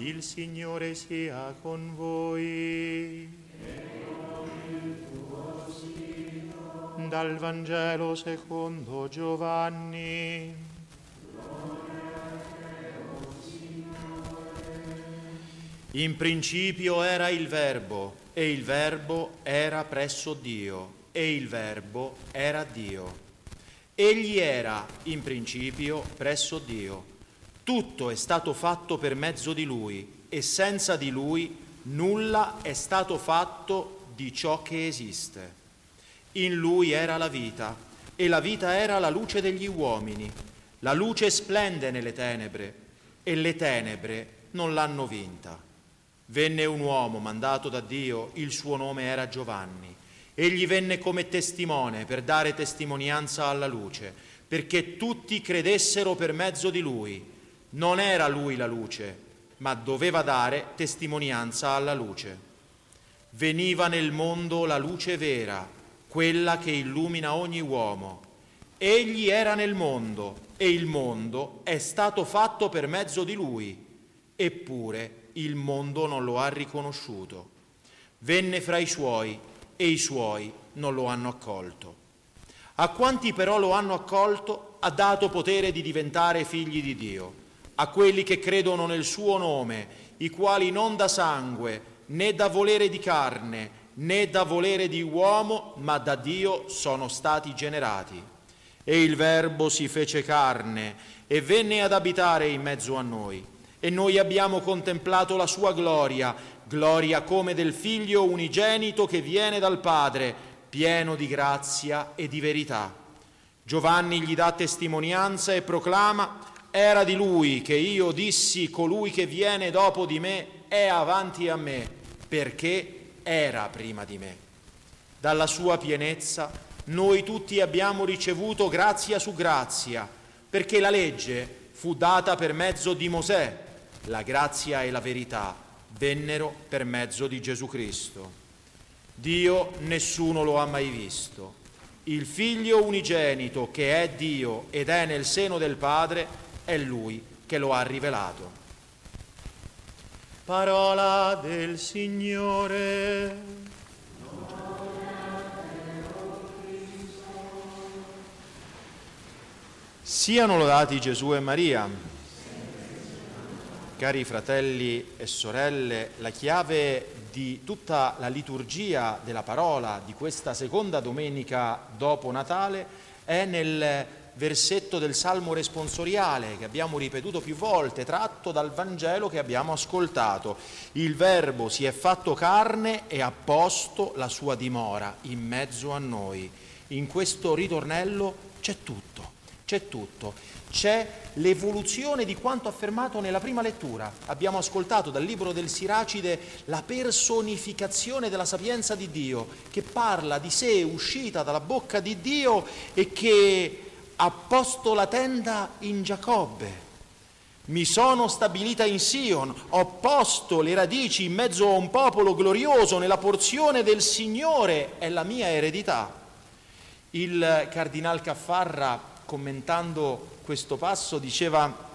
Il Signore sia con voi. Dal Vangelo secondo Giovanni. In principio era il Verbo, e il Verbo era presso Dio, e il Verbo era Dio. Egli era in principio presso Dio. Tutto è stato fatto per mezzo di Lui e senza di Lui nulla è stato fatto di ciò che esiste. In Lui era la vita e la vita era la luce degli uomini. La luce splende nelle tenebre e le tenebre non l'hanno vinta. Venne un uomo mandato da Dio, il suo nome era Giovanni. Egli venne come testimone per dare testimonianza alla luce, perché tutti credessero per mezzo di lui. Non era lui la luce, ma doveva dare testimonianza alla luce. Veniva nel mondo la luce vera, quella che illumina ogni uomo. Egli era nel mondo e il mondo è stato fatto per mezzo di lui, eppure il mondo non lo ha riconosciuto. Venne fra i suoi e i suoi non lo hanno accolto. A quanti però lo hanno accolto ha dato potere di diventare figli di Dio, a quelli che credono nel suo nome, i quali non da sangue, né da volere di carne, né da volere di uomo, ma da Dio sono stati generati. E il Verbo si fece carne e venne ad abitare in mezzo a noi. E noi abbiamo contemplato la sua gloria, gloria come del figlio unigenito che viene dal Padre, pieno di grazia e di verità. Giovanni gli dà testimonianza e proclama, era di lui che io dissi, colui che viene dopo di me è avanti a me, perché era prima di me. Dalla sua pienezza noi tutti abbiamo ricevuto grazia su grazia, perché la legge fu data per mezzo di Mosè, la grazia e la verità vennero per mezzo di Gesù Cristo. Dio nessuno lo ha mai visto. Il figlio unigenito che è Dio ed è nel seno del Padre è Lui che lo ha rivelato. Parola del Signore. Siano lodati Gesù e Maria. Cari fratelli e sorelle, la chiave di tutta la liturgia della parola di questa seconda domenica dopo Natale è nel versetto del Salmo responsoriale che abbiamo ripetuto più volte, tratto dal Vangelo che abbiamo ascoltato. Il Verbo si è fatto carne e ha posto la sua dimora in mezzo a noi. In questo ritornello c'è tutto, c'è tutto c'è l'evoluzione di quanto affermato nella prima lettura. Abbiamo ascoltato dal libro del Siracide la personificazione della sapienza di Dio, che parla di sé uscita dalla bocca di Dio e che ha posto la tenda in Giacobbe. Mi sono stabilita in Sion, ho posto le radici in mezzo a un popolo glorioso, nella porzione del Signore è la mia eredità. Il cardinal Caffarra, commentando questo passo diceva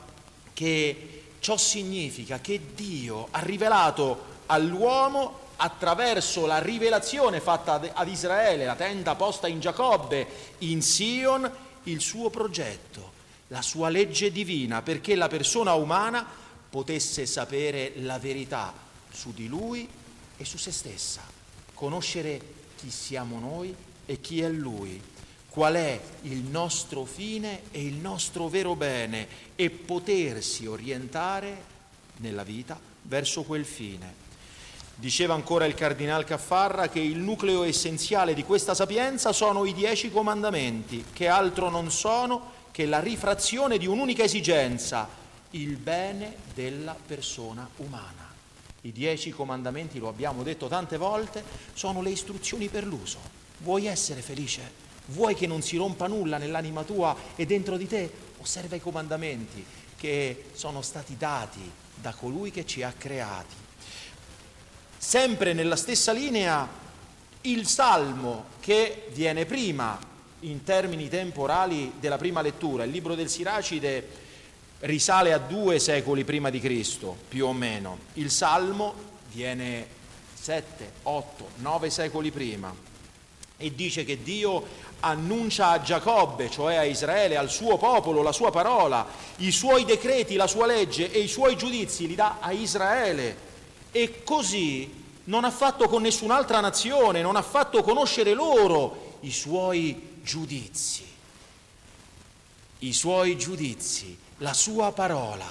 che ciò significa che Dio ha rivelato all'uomo attraverso la rivelazione fatta ad Israele, la tenda posta in Giacobbe, in Sion, il suo progetto, la sua legge divina, perché la persona umana potesse sapere la verità su di lui e su se stessa, conoscere chi siamo noi e chi è lui qual è il nostro fine e il nostro vero bene e potersi orientare nella vita verso quel fine. Diceva ancora il cardinal Caffarra che il nucleo essenziale di questa sapienza sono i dieci comandamenti, che altro non sono che la rifrazione di un'unica esigenza, il bene della persona umana. I dieci comandamenti, lo abbiamo detto tante volte, sono le istruzioni per l'uso. Vuoi essere felice? Vuoi che non si rompa nulla nell'anima tua e dentro di te? Osserva i comandamenti che sono stati dati da colui che ci ha creati. Sempre nella stessa linea il salmo che viene prima in termini temporali della prima lettura, il libro del Siracide risale a due secoli prima di Cristo, più o meno. Il Salmo viene sette, otto, nove secoli prima e dice che Dio annuncia a Giacobbe, cioè a Israele, al suo popolo, la sua parola, i suoi decreti, la sua legge e i suoi giudizi li dà a Israele. E così non ha fatto con nessun'altra nazione, non ha fatto conoscere loro i suoi giudizi. I suoi giudizi, la sua parola,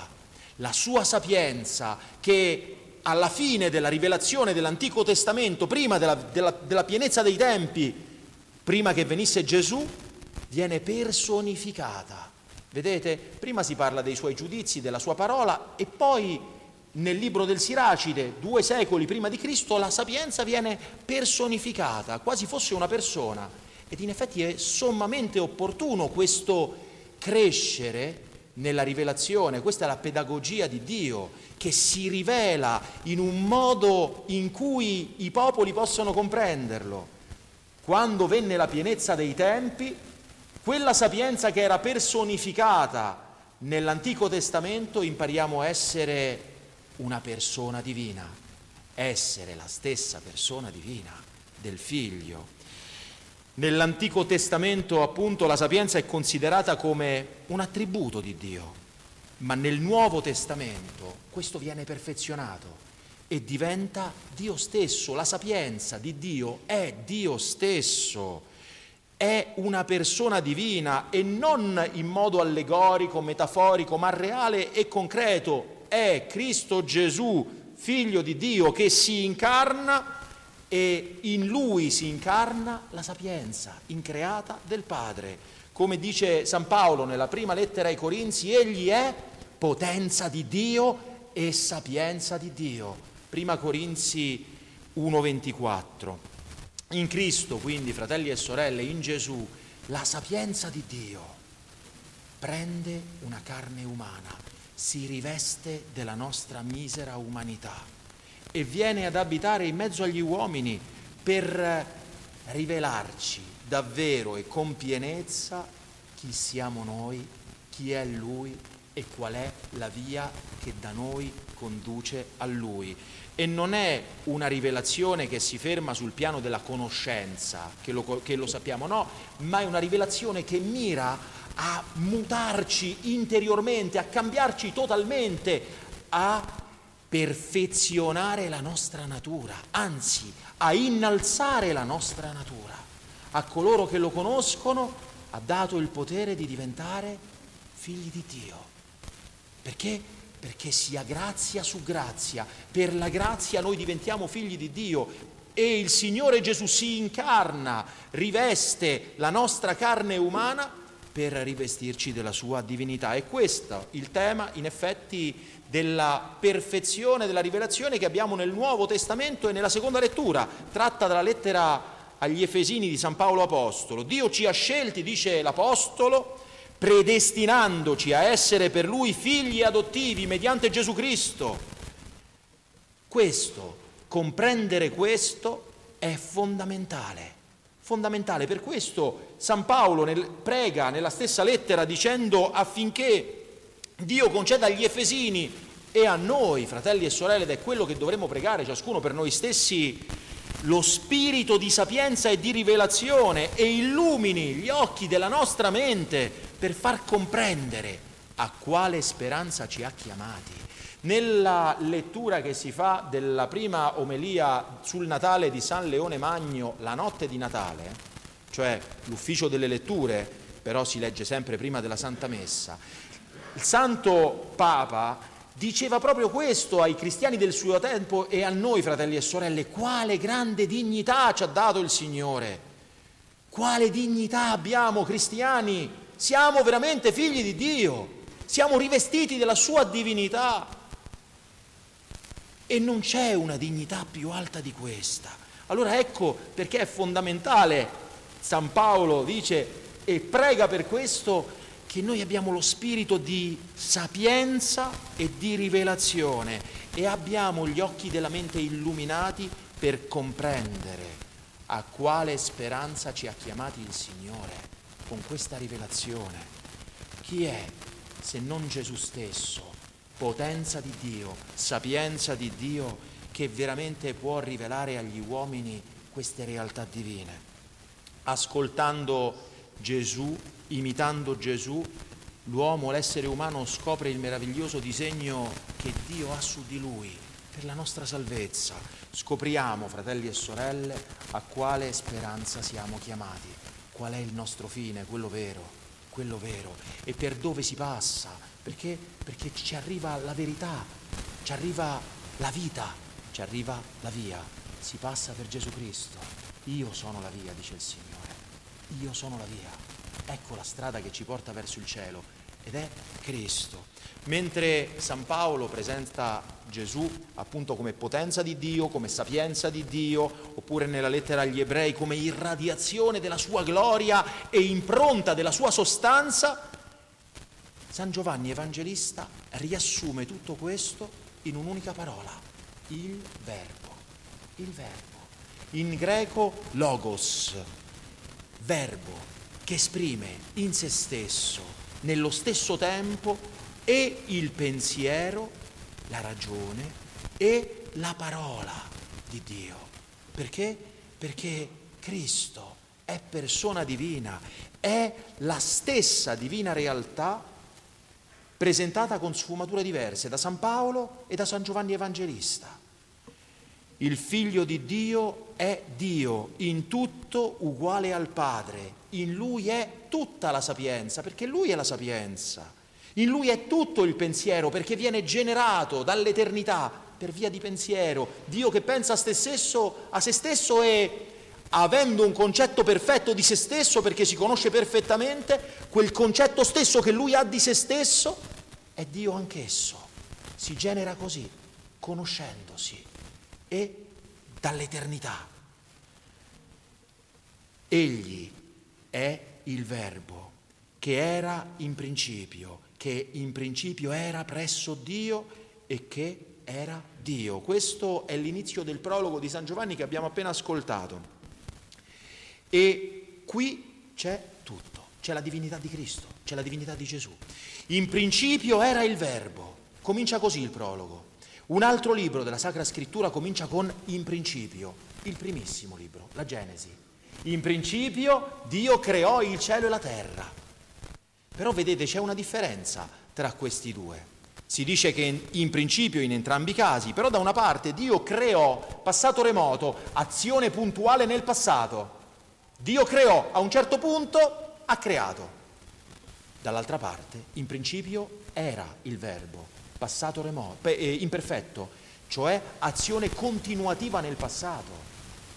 la sua sapienza che alla fine della rivelazione dell'Antico Testamento, prima della, della, della pienezza dei tempi, prima che venisse Gesù, viene personificata. Vedete, prima si parla dei suoi giudizi, della sua parola e poi nel libro del Siracide, due secoli prima di Cristo, la sapienza viene personificata, quasi fosse una persona. Ed in effetti è sommamente opportuno questo crescere nella rivelazione, questa è la pedagogia di Dio, che si rivela in un modo in cui i popoli possono comprenderlo quando venne la pienezza dei tempi, quella sapienza che era personificata nell'Antico Testamento impariamo a essere una persona divina, essere la stessa persona divina del Figlio. Nell'Antico Testamento appunto la sapienza è considerata come un attributo di Dio, ma nel Nuovo Testamento questo viene perfezionato e diventa Dio stesso. La sapienza di Dio è Dio stesso, è una persona divina e non in modo allegorico, metaforico, ma reale e concreto. È Cristo Gesù, figlio di Dio, che si incarna e in lui si incarna la sapienza increata del Padre. Come dice San Paolo nella prima lettera ai Corinzi, egli è potenza di Dio e sapienza di Dio. Prima Corinzi 1:24. In Cristo, quindi, fratelli e sorelle, in Gesù, la sapienza di Dio prende una carne umana, si riveste della nostra misera umanità e viene ad abitare in mezzo agli uomini per rivelarci davvero e con pienezza chi siamo noi, chi è Lui e qual è la via che da noi conduce a Lui. E non è una rivelazione che si ferma sul piano della conoscenza, che lo, che lo, sappiamo, no, ma è una rivelazione che mira a mutarci interiormente, a cambiarci totalmente, a perfezionare la nostra natura, anzi a innalzare la nostra natura. A coloro che lo conoscono ha dato il potere di diventare figli di Dio. Perché? perché sia grazia su grazia. Per la grazia noi diventiamo figli di Dio e il Signore Gesù si incarna, riveste la nostra carne umana per rivestirci della sua divinità. E questo il tema, in effetti, della perfezione della rivelazione che abbiamo nel Nuovo Testamento e nella seconda lettura, tratta dalla lettera agli Efesini di San Paolo Apostolo. Dio ci ha scelti, dice l'Apostolo, predestinandoci a essere per Lui figli adottivi mediante Gesù Cristo. Questo, comprendere questo è fondamentale, fondamentale. Per questo San Paolo nel, prega nella stessa lettera dicendo affinché Dio conceda agli Efesini e a noi, fratelli e sorelle, ed è quello che dovremmo pregare ciascuno per noi stessi, lo spirito di sapienza e di rivelazione e illumini gli occhi della nostra mente per far comprendere a quale speranza ci ha chiamati. Nella lettura che si fa della prima omelia sul Natale di San Leone Magno, la notte di Natale, cioè l'ufficio delle letture, però si legge sempre prima della Santa Messa, il Santo Papa diceva proprio questo ai cristiani del suo tempo e a noi, fratelli e sorelle, quale grande dignità ci ha dato il Signore. Quale dignità abbiamo cristiani? Siamo veramente figli di Dio, siamo rivestiti della sua divinità e non c'è una dignità più alta di questa. Allora ecco perché è fondamentale, San Paolo dice e prega per questo, che noi abbiamo lo spirito di sapienza e di rivelazione e abbiamo gli occhi della mente illuminati per comprendere a quale speranza ci ha chiamati il Signore con questa rivelazione. Chi è se non Gesù stesso, potenza di Dio, sapienza di Dio, che veramente può rivelare agli uomini queste realtà divine. Ascoltando Gesù, imitando Gesù, l'uomo, l'essere umano scopre il meraviglioso disegno che Dio ha su di lui per la nostra salvezza. Scopriamo, fratelli e sorelle, a quale speranza siamo chiamati, qual è il nostro fine, quello vero, quello vero, e per dove si passa, perché, perché ci arriva la verità, ci arriva la vita, ci arriva la via, si passa per Gesù Cristo. Io sono la via, dice il Signore, io sono la via. Ecco la strada che ci porta verso il cielo ed è Cristo. Mentre San Paolo presenta Gesù appunto come potenza di Dio, come sapienza di Dio, oppure nella lettera agli ebrei come irradiazione della sua gloria e impronta della sua sostanza, San Giovanni Evangelista riassume tutto questo in un'unica parola, il verbo, il verbo. In greco logos, verbo che esprime in se stesso, nello stesso tempo, e il pensiero, la ragione e la parola di Dio. Perché? Perché Cristo è persona divina, è la stessa divina realtà presentata con sfumature diverse da San Paolo e da San Giovanni Evangelista. Il figlio di Dio è Dio, in tutto uguale al Padre. In lui è tutta la sapienza, perché lui è la sapienza. In lui è tutto il pensiero, perché viene generato dall'eternità per via di pensiero. Dio che pensa a se stesso, a se stesso e avendo un concetto perfetto di se stesso, perché si conosce perfettamente, quel concetto stesso che lui ha di se stesso è Dio anch'esso. Si genera così, conoscendosi e dall'eternità. Egli è il Verbo che era in principio, che in principio era presso Dio e che era Dio. Questo è l'inizio del prologo di San Giovanni che abbiamo appena ascoltato. E qui c'è tutto, c'è la divinità di Cristo, c'è la divinità di Gesù. In principio era il Verbo. Comincia così il prologo. Un altro libro della Sacra Scrittura comincia con in principio, il primissimo libro, la Genesi. In principio Dio creò il cielo e la terra. Però vedete c'è una differenza tra questi due. Si dice che in principio in entrambi i casi, però da una parte Dio creò, passato remoto, azione puntuale nel passato. Dio creò, a un certo punto ha creato. Dall'altra parte, in principio era il verbo, passato remoto, eh, imperfetto, cioè azione continuativa nel passato.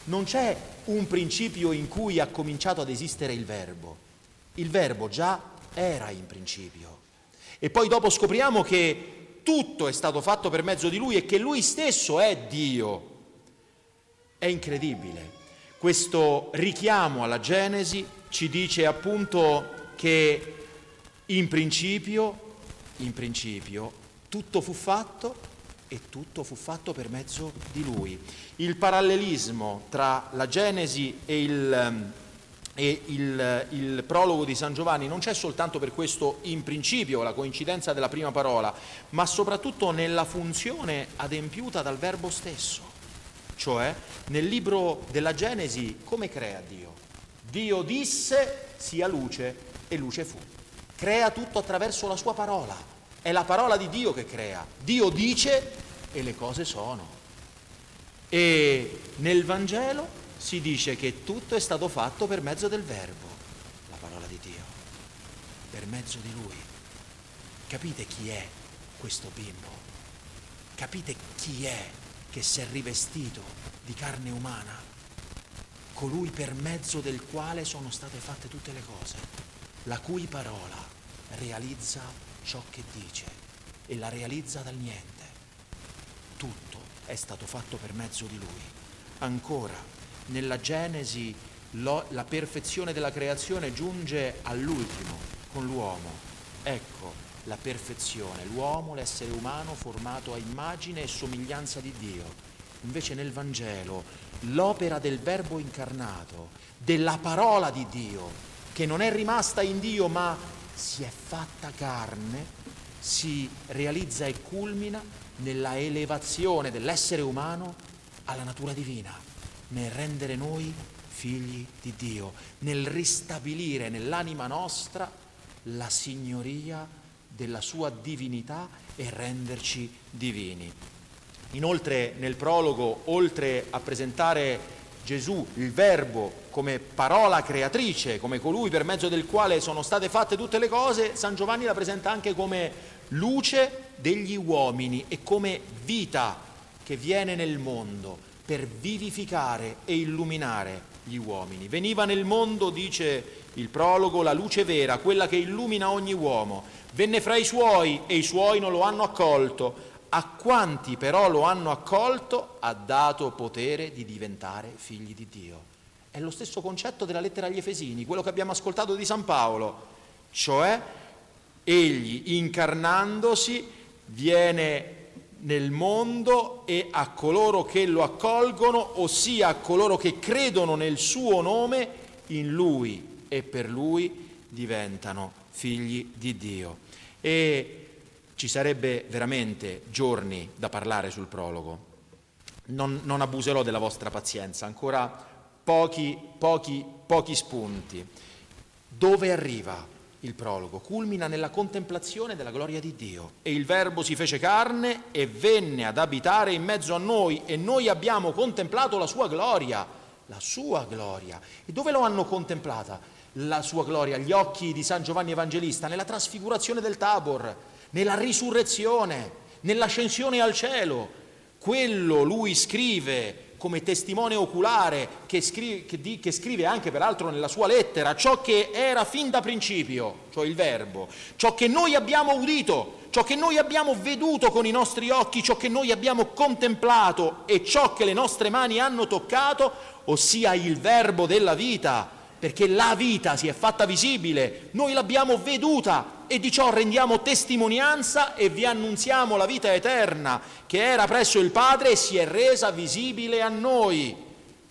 Non c'è un principio in cui ha cominciato ad esistere il verbo. Il verbo già era in principio. E poi dopo scopriamo che tutto è stato fatto per mezzo di lui e che lui stesso è Dio. È incredibile. Questo richiamo alla Genesi ci dice appunto che in principio, in principio tutto fu fatto e tutto fu fatto per mezzo di lui. Il parallelismo tra la Genesi e il, ehm, e il, il, prologo di San Giovanni non c'è soltanto per questo in principio, la coincidenza della prima parola, ma soprattutto nella funzione adempiuta dal verbo stesso. Cioè, nel libro della Genesi, come crea Dio? Dio disse sia luce e luce fu. Crea tutto attraverso la sua parola. È la parola di Dio che crea. Dio dice e le cose sono. E nel Vangelo si dice che tutto è stato fatto per mezzo del Verbo, la parola di Dio, per mezzo di Lui. Capite chi è questo bimbo? Capite chi è che si è rivestito di carne umana? Colui per mezzo del quale sono state fatte tutte le cose, la cui parola realizza ciò che dice e la realizza dal niente. Tutto è stato fatto per mezzo di lui. Ancora, nella Genesi lo, la perfezione della creazione giunge all'ultimo, con l'uomo. Ecco la perfezione, l'uomo, l'essere umano formato a immagine e somiglianza di Dio. Invece nel Vangelo l'opera del Verbo incarnato, della parola di Dio, che non è rimasta in Dio ma si è fatta carne, si realizza e culmina nella elevazione dell'essere umano alla natura divina, nel rendere noi figli di Dio, nel ristabilire nell'anima nostra la signoria della sua divinità e renderci divini. Inoltre nel prologo, oltre a presentare Gesù, il Verbo, come parola creatrice, come colui per mezzo del quale sono state fatte tutte le cose, San Giovanni la presenta anche come luce degli uomini e come vita che viene nel mondo per vivificare e illuminare gli uomini. Veniva nel mondo, dice il prologo, la luce vera, quella che illumina ogni uomo. Venne fra i suoi e i suoi non lo hanno accolto. A quanti però lo hanno accolto ha dato potere di diventare figli di Dio. È lo stesso concetto della lettera agli Efesini, quello che abbiamo ascoltato di San Paolo, cioè egli incarnandosi viene nel mondo e a coloro che lo accolgono, ossia a coloro che credono nel suo nome, in lui e per lui diventano figli di Dio. E ci sarebbe veramente giorni da parlare sul prologo. Non, non abuserò della vostra pazienza, ancora pochi, pochi, pochi spunti. Dove arriva? il prologo, culmina nella contemplazione della gloria di Dio. E il Verbo si fece carne e venne ad abitare in mezzo a noi e noi abbiamo contemplato la sua gloria, la sua gloria. E dove lo hanno contemplata? La sua gloria, gli occhi di San Giovanni Evangelista, nella trasfigurazione del Tabor, nella risurrezione, nell'ascensione al cielo. Quello lui scrive come testimone oculare che scrive, che, di, che scrive, anche peraltro nella sua lettera ciò che era fin da principio, cioè il verbo, ciò che noi abbiamo udito, ciò che noi abbiamo veduto con i nostri occhi, ciò che noi abbiamo contemplato e ciò che le nostre mani hanno toccato, ossia il verbo della vita, perché la vita si è fatta visibile, noi l'abbiamo veduta e di ciò rendiamo testimonianza e vi annunziamo la vita eterna che era presso il Padre e si è resa visibile a noi.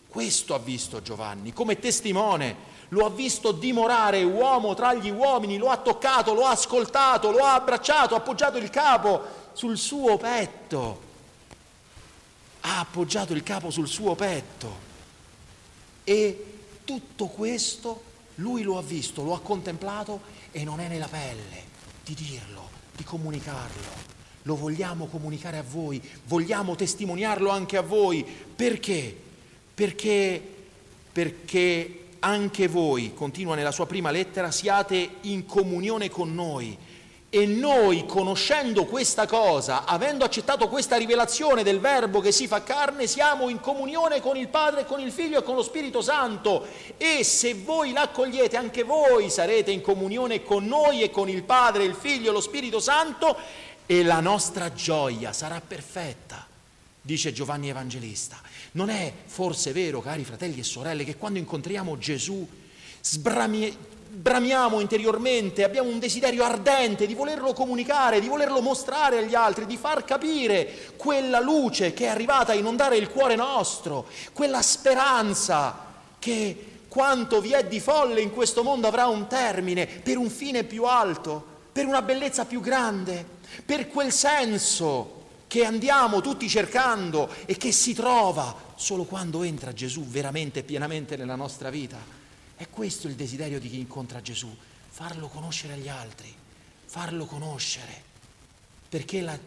Questo ha visto Giovanni come testimone, lo ha visto dimorare uomo tra gli uomini, lo ha toccato, lo ha ascoltato, lo ha abbracciato, ha appoggiato il capo sul suo petto. Ha appoggiato il capo sul suo petto. E tutto questo lui lo ha visto, lo ha contemplato e non è nella pelle di dirlo, di comunicarlo. Lo vogliamo comunicare a voi, vogliamo testimoniarlo anche a voi. Perché? Perché, perché anche voi, continua nella sua prima lettera, siate in comunione con noi e noi, conoscendo questa cosa, avendo accettato questa rivelazione del Verbo che si fa carne, siamo in comunione con il Padre, con il Figlio e con lo Spirito Santo. E se voi l'accogliete, anche voi sarete in comunione con noi e con il Padre, il Figlio e lo Spirito Santo e la nostra gioia sarà perfetta, dice Giovanni Evangelista. Non è forse vero, cari fratelli e sorelle, che quando incontriamo Gesù sbramiamo bramiamo interiormente, abbiamo un desiderio ardente di volerlo comunicare, di volerlo mostrare agli altri, di far capire quella luce che è arrivata a inondare il cuore nostro, quella speranza che quanto vi è di folle in questo mondo avrà un termine per un fine più alto, per una bellezza più grande, per quel senso che andiamo tutti cercando e che si trova solo quando entra Gesù veramente e pienamente nella nostra vita. È questo il desiderio di chi incontra Gesù, farlo conoscere agli altri, farlo conoscere, perché la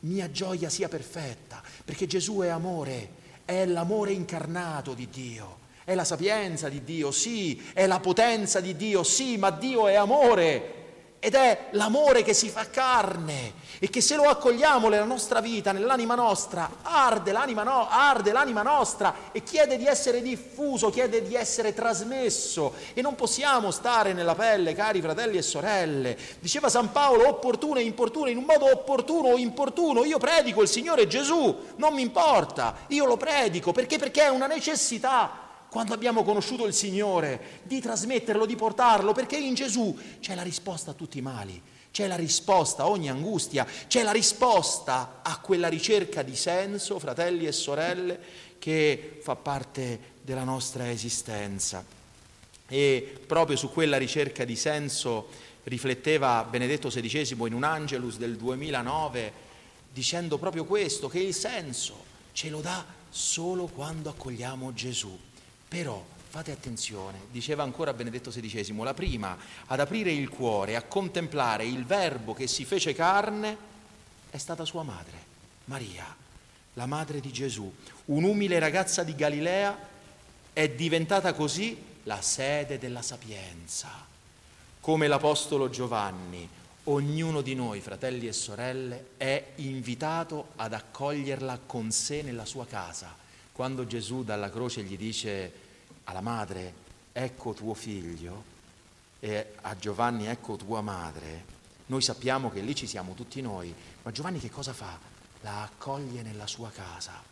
mia gioia sia perfetta, perché Gesù è amore, è l'amore incarnato di Dio, è la sapienza di Dio, sì, è la potenza di Dio, sì, ma Dio è amore ed è l'amore che si fa carne e che se lo accogliamo nella nostra vita, nell'anima nostra, arde l'anima, no, arde l'anima nostra e chiede di essere diffuso, chiede di essere trasmesso e non possiamo stare nella pelle, cari fratelli e sorelle. Diceva San Paolo, opportuno e importuno, in un modo opportuno o importuno, io predico il Signore Gesù, non mi importa, io lo predico perché? Perché è una necessità quando abbiamo conosciuto il Signore, di trasmetterlo, di portarlo, perché in Gesù c'è la risposta a tutti i mali, c'è la risposta a ogni angustia, c'è la risposta a quella ricerca di senso, fratelli e sorelle, che fa parte della nostra esistenza. E proprio su quella ricerca di senso rifletteva Benedetto XVI in un Angelus del 2009 dicendo proprio questo, che il senso ce lo dà solo quando accogliamo Gesù. Però fate attenzione, diceva ancora Benedetto XVI, la prima ad aprire il cuore, a contemplare il Verbo che si fece carne, è stata sua madre, Maria, la madre di Gesù. Un'umile ragazza di Galilea è diventata così la sede della sapienza. Come l'Apostolo Giovanni, ognuno di noi, fratelli e sorelle, è invitato ad accoglierla con sé nella sua casa. Quando Gesù dalla croce gli dice alla madre, ecco tuo figlio, e a Giovanni, ecco tua madre, noi sappiamo che lì ci siamo tutti noi, ma Giovanni che cosa fa? La accoglie nella sua casa.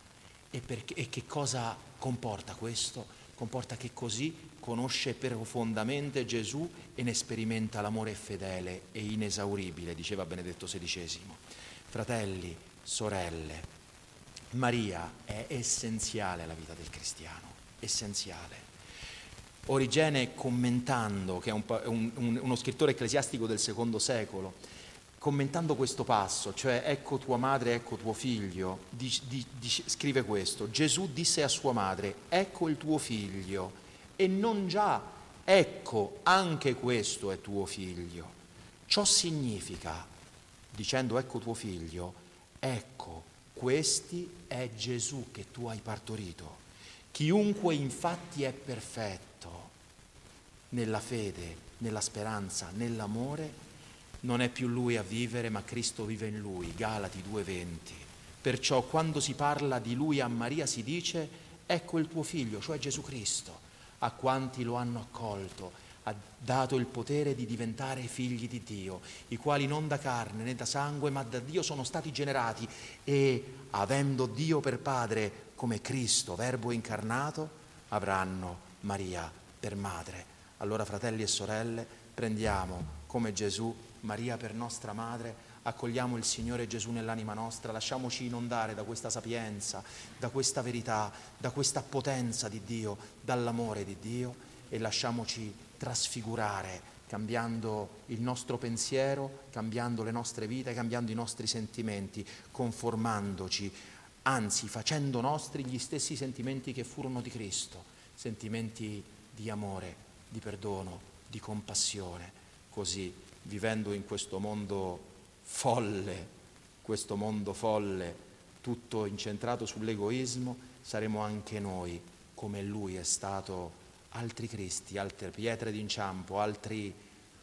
E, perché, e che cosa comporta questo? Comporta che così conosce profondamente Gesù e ne sperimenta l'amore fedele e inesauribile, diceva Benedetto XVI. Fratelli, sorelle, Maria è essenziale alla vita del cristiano, essenziale. Origene commentando, che è un, un, un, uno scrittore ecclesiastico del secondo secolo, commentando questo passo, cioè ecco tua madre, ecco tuo figlio, di, di, di, scrive questo, Gesù disse a sua madre, ecco il tuo figlio, e non già, ecco anche questo è tuo figlio. Ciò significa, dicendo ecco tuo figlio, ecco, questi è Gesù che tu hai partorito. Chiunque infatti è perfetto nella fede, nella speranza, nell'amore, non è più lui a vivere, ma Cristo vive in lui. Galati 2:20. Perciò quando si parla di lui a Maria si dice, ecco il tuo figlio, cioè Gesù Cristo. A quanti lo hanno accolto, ha dato il potere di diventare figli di Dio, i quali non da carne né da sangue, ma da Dio sono stati generati e, avendo Dio per padre come Cristo, verbo incarnato, avranno Maria per madre. Allora, fratelli e sorelle, prendiamo come Gesù Maria per nostra madre, accogliamo il Signore Gesù nell'anima nostra, lasciamoci inondare da questa sapienza, da questa verità, da questa potenza di Dio, dall'amore di Dio e lasciamoci trasfigurare cambiando il nostro pensiero, cambiando le nostre vite, cambiando i nostri sentimenti, conformandoci, anzi facendo nostri gli stessi sentimenti che furono di Cristo, sentimenti di amore, di perdono, di compassione, così vivendo in questo mondo folle, questo mondo folle, tutto incentrato sull'egoismo, saremo anche noi, come lui è stato, altri Cristi, altre pietre d'inciampo, altre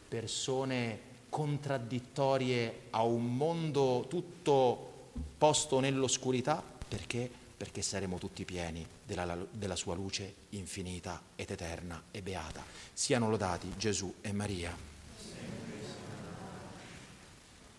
persone contraddittorie a un mondo tutto posto nell'oscurità, perché? Perché saremo tutti pieni della, della sua luce infinita ed eterna e beata. Siano lodati Gesù e Maria.